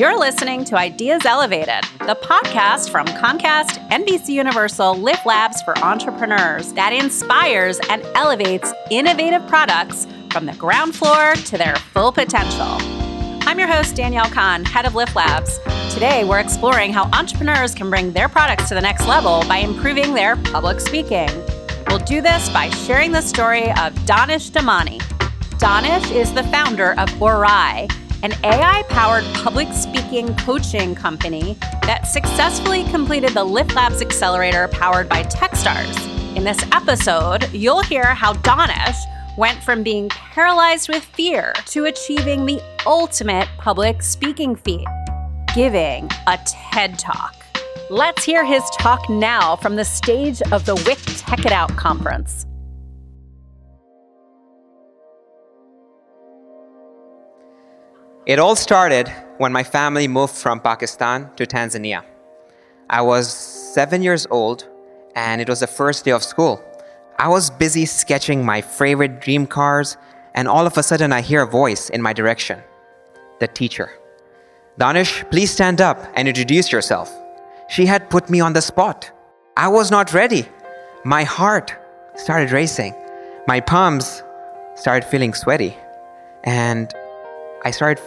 You're listening to Ideas Elevated, the podcast from Comcast, NBC Universal, Lift Labs for entrepreneurs that inspires and elevates innovative products from the ground floor to their full potential. I'm your host, Danielle Kahn, head of Lift Labs. Today, we're exploring how entrepreneurs can bring their products to the next level by improving their public speaking. We'll do this by sharing the story of Danish Dhamani. Danish is the founder of Orai, an AI powered public speaking coaching company that successfully completed the Lift Labs Accelerator powered by Techstars. In this episode, you'll hear how Danish went from being paralyzed with fear to achieving the ultimate public speaking feat giving a TED Talk. Let's hear his talk now from the stage of the WIC Tech It Out conference. It all started when my family moved from Pakistan to Tanzania. I was seven years old, and it was the first day of school. I was busy sketching my favorite dream cars, and all of a sudden I hear a voice in my direction the teacher. Danish, please stand up and introduce yourself. She had put me on the spot. I was not ready. My heart started racing. My palms started feeling sweaty. And I started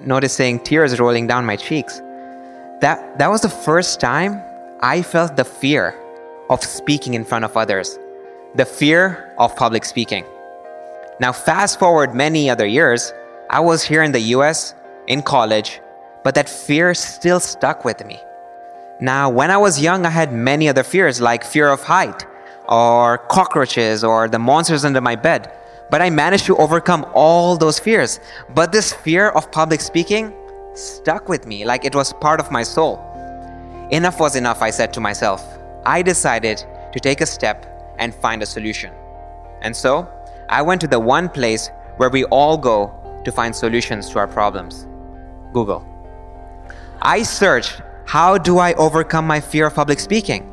noticing tears rolling down my cheeks. That, that was the first time I felt the fear of speaking in front of others, the fear of public speaking. Now, fast forward many other years, I was here in the US, in college, but that fear still stuck with me. Now, when I was young, I had many other fears like fear of height, or cockroaches, or the monsters under my bed. But I managed to overcome all those fears. But this fear of public speaking stuck with me like it was part of my soul. Enough was enough, I said to myself. I decided to take a step and find a solution. And so, I went to the one place where we all go to find solutions to our problems Google. I searched, How do I overcome my fear of public speaking?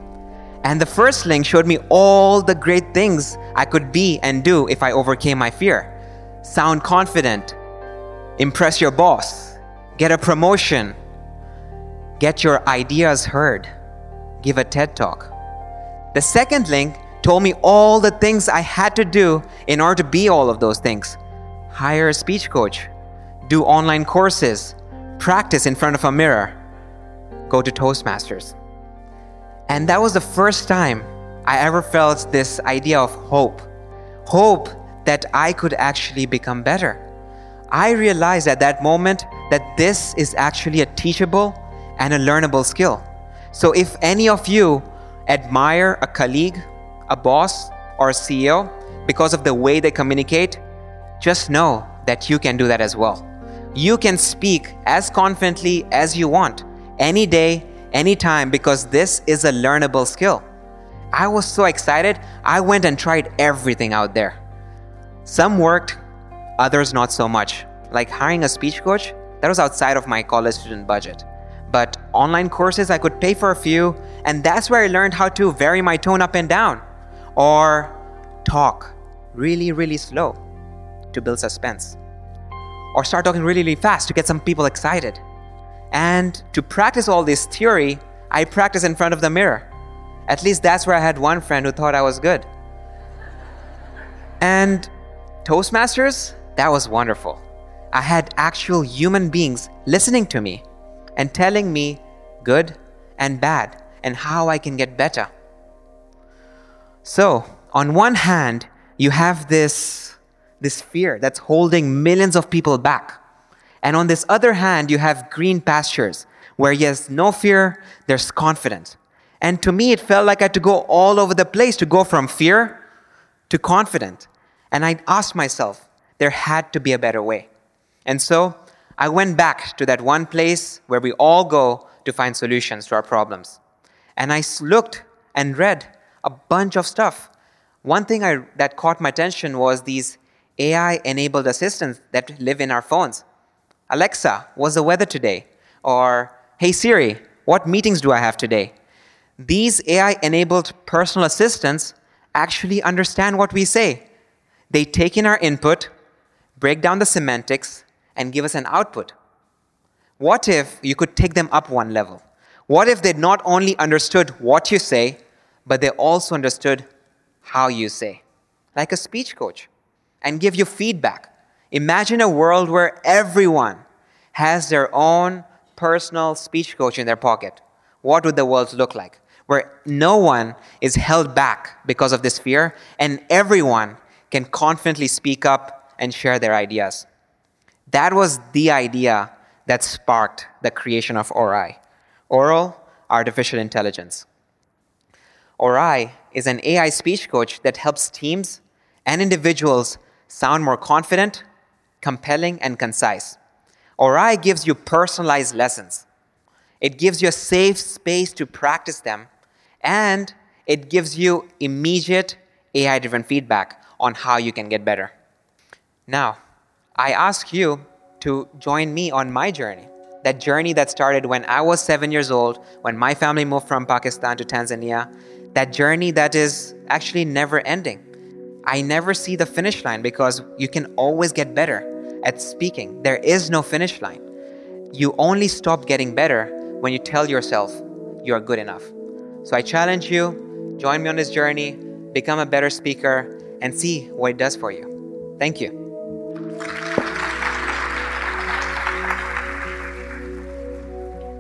And the first link showed me all the great things I could be and do if I overcame my fear. Sound confident, impress your boss, get a promotion, get your ideas heard, give a TED talk. The second link told me all the things I had to do in order to be all of those things. Hire a speech coach, do online courses, practice in front of a mirror, go to Toastmasters. And that was the first time I ever felt this idea of hope. Hope that I could actually become better. I realized at that moment that this is actually a teachable and a learnable skill. So if any of you admire a colleague, a boss, or a CEO because of the way they communicate, just know that you can do that as well. You can speak as confidently as you want, any day, anytime because this is a learnable skill. I was so excited, I went and tried everything out there. Some worked, others not so much. Like hiring a speech coach, that was outside of my college student budget. But online courses, I could pay for a few, and that's where I learned how to vary my tone up and down or talk really, really slow to build suspense, or start talking really, really fast to get some people excited. And to practice all this theory, I practice in front of the mirror. At least that's where I had one friend who thought I was good. And Toastmasters, that was wonderful. I had actual human beings listening to me and telling me good and bad and how I can get better. So, on one hand, you have this, this fear that's holding millions of people back. And on this other hand, you have green pastures where there's no fear, there's confidence. And to me, it felt like I had to go all over the place to go from fear to confident. And I asked myself, there had to be a better way. And so I went back to that one place where we all go to find solutions to our problems. And I looked and read a bunch of stuff. One thing I, that caught my attention was these AI enabled assistants that live in our phones. Alexa, what's the weather today? Or, hey Siri, what meetings do I have today? These AI enabled personal assistants actually understand what we say. They take in our input, break down the semantics, and give us an output. What if you could take them up one level? What if they not only understood what you say, but they also understood how you say? Like a speech coach, and give you feedback. Imagine a world where everyone has their own personal speech coach in their pocket. What would the world look like? Where no one is held back because of this fear, and everyone can confidently speak up and share their ideas. That was the idea that sparked the creation of Orai, Oral Artificial Intelligence. Orai is an AI speech coach that helps teams and individuals sound more confident, compelling, and concise. Orai gives you personalized lessons. It gives you a safe space to practice them, and it gives you immediate AI driven feedback on how you can get better. Now, I ask you to join me on my journey. That journey that started when I was seven years old, when my family moved from Pakistan to Tanzania. That journey that is actually never ending. I never see the finish line because you can always get better at speaking. There is no finish line. You only stop getting better when you tell yourself you are good enough. So I challenge you, join me on this journey, become a better speaker, and see what it does for you. Thank you.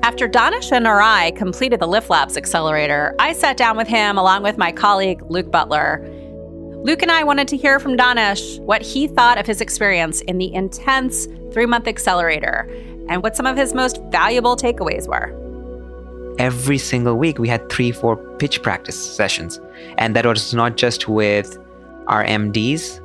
After Danish and I completed the Lift Labs Accelerator, I sat down with him along with my colleague, Luke Butler. Luke and I wanted to hear from Danish what he thought of his experience in the intense three month accelerator and what some of his most valuable takeaways were. Every single week, we had three, four pitch practice sessions. And that was not just with our MDs,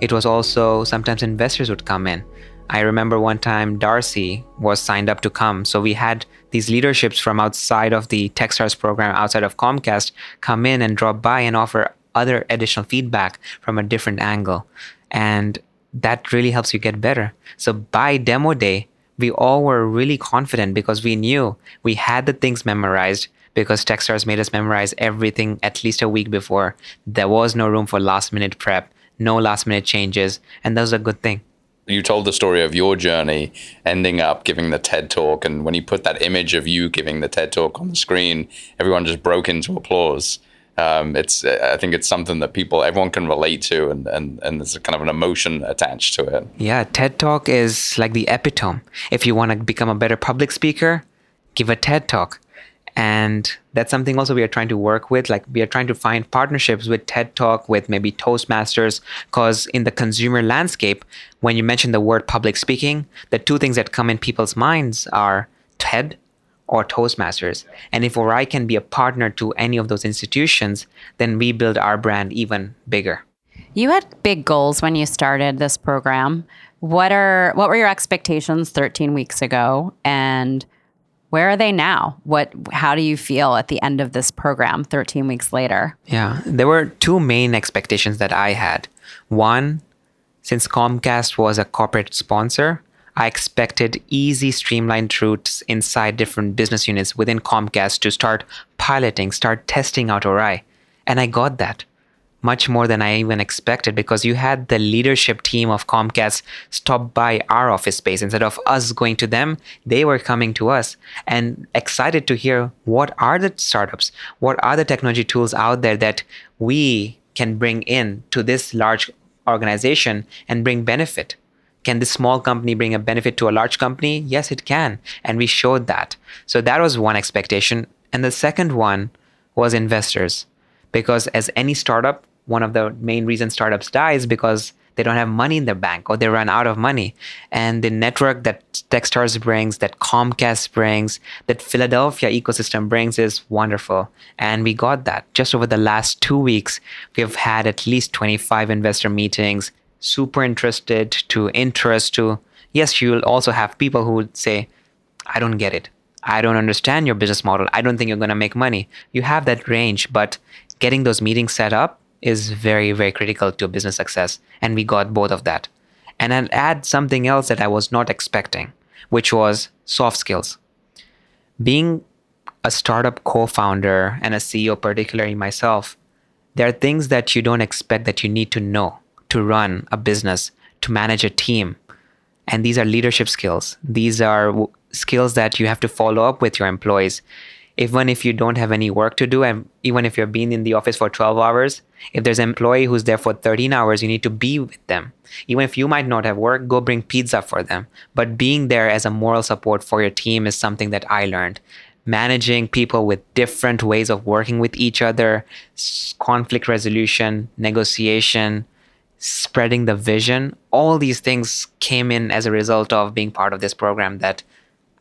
it was also sometimes investors would come in I remember one time Darcy was signed up to come. So we had these leaderships from outside of the Techstars program, outside of Comcast, come in and drop by and offer other additional feedback from a different angle. And that really helps you get better. So by demo day, we all were really confident because we knew we had the things memorized because Techstars made us memorize everything at least a week before. There was no room for last minute prep, no last minute changes, and that was a good thing you told the story of your journey ending up giving the TED talk. And when you put that image of you giving the TED talk on the screen, everyone just broke into applause. Um, it's, I think it's something that people, everyone can relate to, and, and, and there's kind of an emotion attached to it. Yeah, TED Talk is like the epitome. If you want to become a better public speaker, give a TED Talk and that's something also we are trying to work with like we are trying to find partnerships with ted talk with maybe toastmasters because in the consumer landscape when you mention the word public speaking the two things that come in people's minds are ted or toastmasters and if Orai can be a partner to any of those institutions then we build our brand even bigger you had big goals when you started this program what are what were your expectations 13 weeks ago and where are they now? What how do you feel at the end of this program 13 weeks later? Yeah, there were two main expectations that I had. One, since Comcast was a corporate sponsor, I expected easy, streamlined routes inside different business units within Comcast to start piloting, start testing out Orai. And I got that much more than I even expected because you had the leadership team of Comcast stop by our office space. Instead of us going to them, they were coming to us and excited to hear what are the startups, what are the technology tools out there that we can bring in to this large organization and bring benefit. Can this small company bring a benefit to a large company? Yes, it can. And we showed that. So that was one expectation. And the second one was investors. Because as any startup, one of the main reasons startups die is because they don't have money in their bank or they run out of money. And the network that Techstars brings, that Comcast brings, that Philadelphia ecosystem brings is wonderful. And we got that. Just over the last two weeks, we have had at least 25 investor meetings, super interested to interest to. Yes, you'll also have people who would say, I don't get it. I don't understand your business model. I don't think you're going to make money. You have that range, but getting those meetings set up is very, very critical to business success. And we got both of that. And I'll add something else that I was not expecting, which was soft skills. Being a startup co founder and a CEO, particularly myself, there are things that you don't expect that you need to know to run a business, to manage a team. And these are leadership skills. These are skills that you have to follow up with your employees even if you don't have any work to do and even if you're being in the office for 12 hours if there's an employee who's there for 13 hours you need to be with them even if you might not have work go bring pizza for them but being there as a moral support for your team is something that i learned managing people with different ways of working with each other conflict resolution negotiation spreading the vision all these things came in as a result of being part of this program that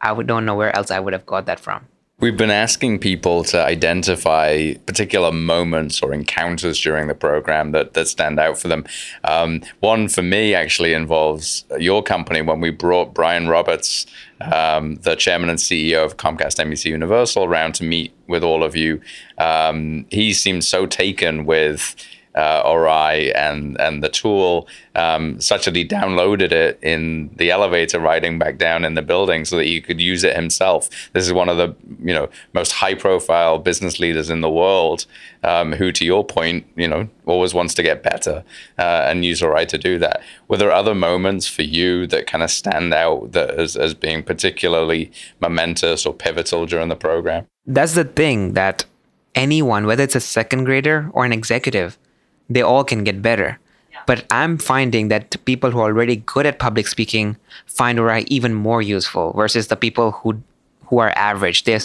i don't know where else i would have got that from We've been asking people to identify particular moments or encounters during the program that, that stand out for them. Um, one for me actually involves your company when we brought Brian Roberts, um, the chairman and CEO of Comcast NBC Universal, around to meet with all of you. Um, he seemed so taken with uh, Orai and and the tool, um, such that he downloaded it in the elevator riding back down in the building, so that he could use it himself. This is one of the you know most high profile business leaders in the world, um, who, to your point, you know always wants to get better uh, and use Orai to do that. Were there other moments for you that kind of stand out that as as being particularly momentous or pivotal during the program? That's the thing that anyone, whether it's a second grader or an executive they all can get better. But I'm finding that people who are already good at public speaking find Orai even more useful versus the people who who are average. They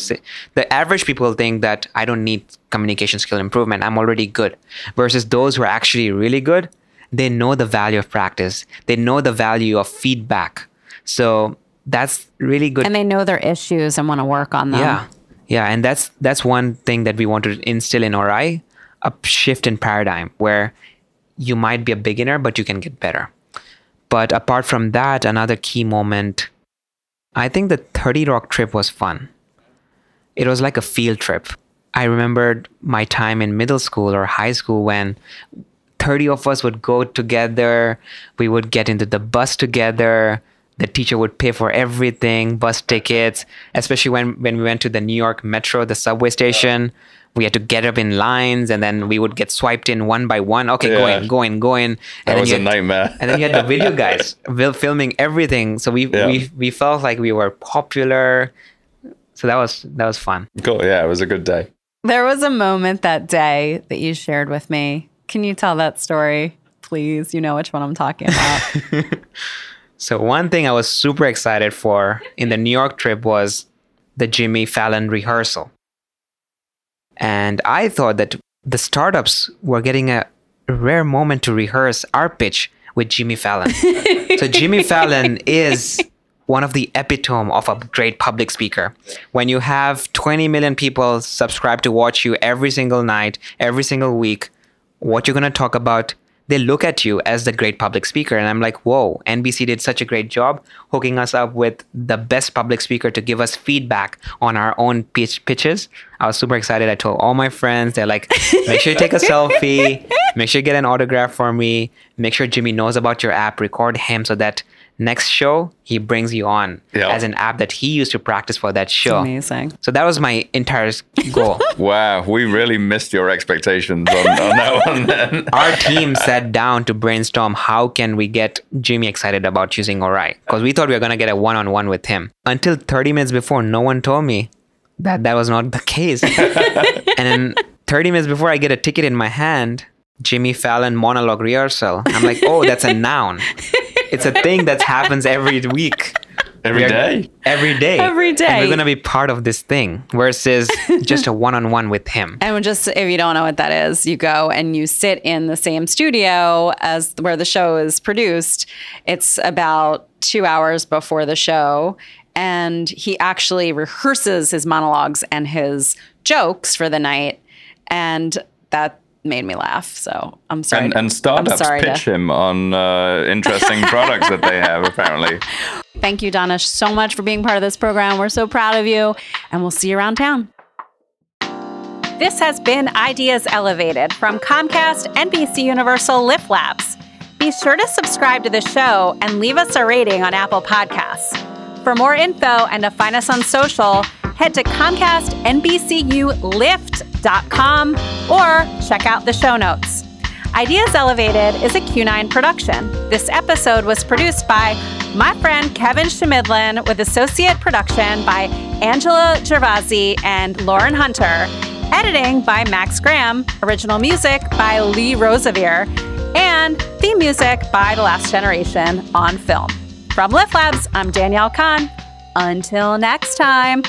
the average people think that I don't need communication skill improvement. I'm already good. Versus those who are actually really good, they know the value of practice. They know the value of feedback. So that's really good. And they know their issues and want to work on them. Yeah. Yeah, and that's that's one thing that we want to instill in Orai a shift in paradigm where you might be a beginner, but you can get better. But apart from that, another key moment, I think the 30 Rock trip was fun. It was like a field trip. I remembered my time in middle school or high school when 30 of us would go together. We would get into the bus together. The teacher would pay for everything, bus tickets, especially when, when we went to the New York Metro, the subway station we had to get up in lines and then we would get swiped in one by one. Okay, yeah. go in, go in, go in. And that was a nightmare. and then you had the video guys filming everything. So we, yeah. we we felt like we were popular. So that was that was fun. Cool. Yeah, it was a good day. There was a moment that day that you shared with me. Can you tell that story, please? You know which one I'm talking about. so one thing I was super excited for in the New York trip was the Jimmy Fallon rehearsal. And I thought that the startups were getting a rare moment to rehearse our pitch with Jimmy Fallon. so Jimmy Fallon is one of the epitome of a great public speaker. When you have 20 million people subscribe to watch you every single night, every single week, what you're going to talk about they look at you as the great public speaker. And I'm like, whoa, NBC did such a great job hooking us up with the best public speaker to give us feedback on our own pitch- pitches. I was super excited. I told all my friends, they're like, make sure you take a selfie, make sure you get an autograph for me, make sure Jimmy knows about your app, record him so that next show he brings you on yep. as an app that he used to practice for that show. That's amazing. So that was my entire goal. wow, we really missed your expectations on, on that one. Then. Our team sat down to brainstorm how can we get Jimmy excited about using Orai because we thought we were gonna get a one-on-one with him. Until 30 minutes before, no one told me that that was not the case. and then 30 minutes before I get a ticket in my hand, Jimmy Fallon monologue rehearsal. I'm like, oh, that's a noun it's a thing that happens every week. Every day? Every day. Every day. And we're going to be part of this thing versus just a one on one with him. And just if you don't know what that is, you go and you sit in the same studio as where the show is produced. It's about two hours before the show. And he actually rehearses his monologues and his jokes for the night. And that made me laugh. So I'm sorry. And, to, and startups pitch to... him on uh, interesting products that they have, apparently. Thank you, Danish, so much for being part of this program. We're so proud of you, and we'll see you around town. This has been Ideas Elevated from Comcast, NBC Universal, Lift Labs. Be sure to subscribe to the show and leave us a rating on Apple Podcasts. For more info and to find us on social, head to Comcast NBCU Lift com or check out the show notes. Ideas Elevated is a Q9 production. This episode was produced by my friend Kevin Schmidlin with associate production by Angela Gervasi and Lauren Hunter, editing by Max Graham, original music by Lee Rosevere, and theme music by The Last Generation on film. From Lift Labs, I'm Danielle Kahn. Until next time.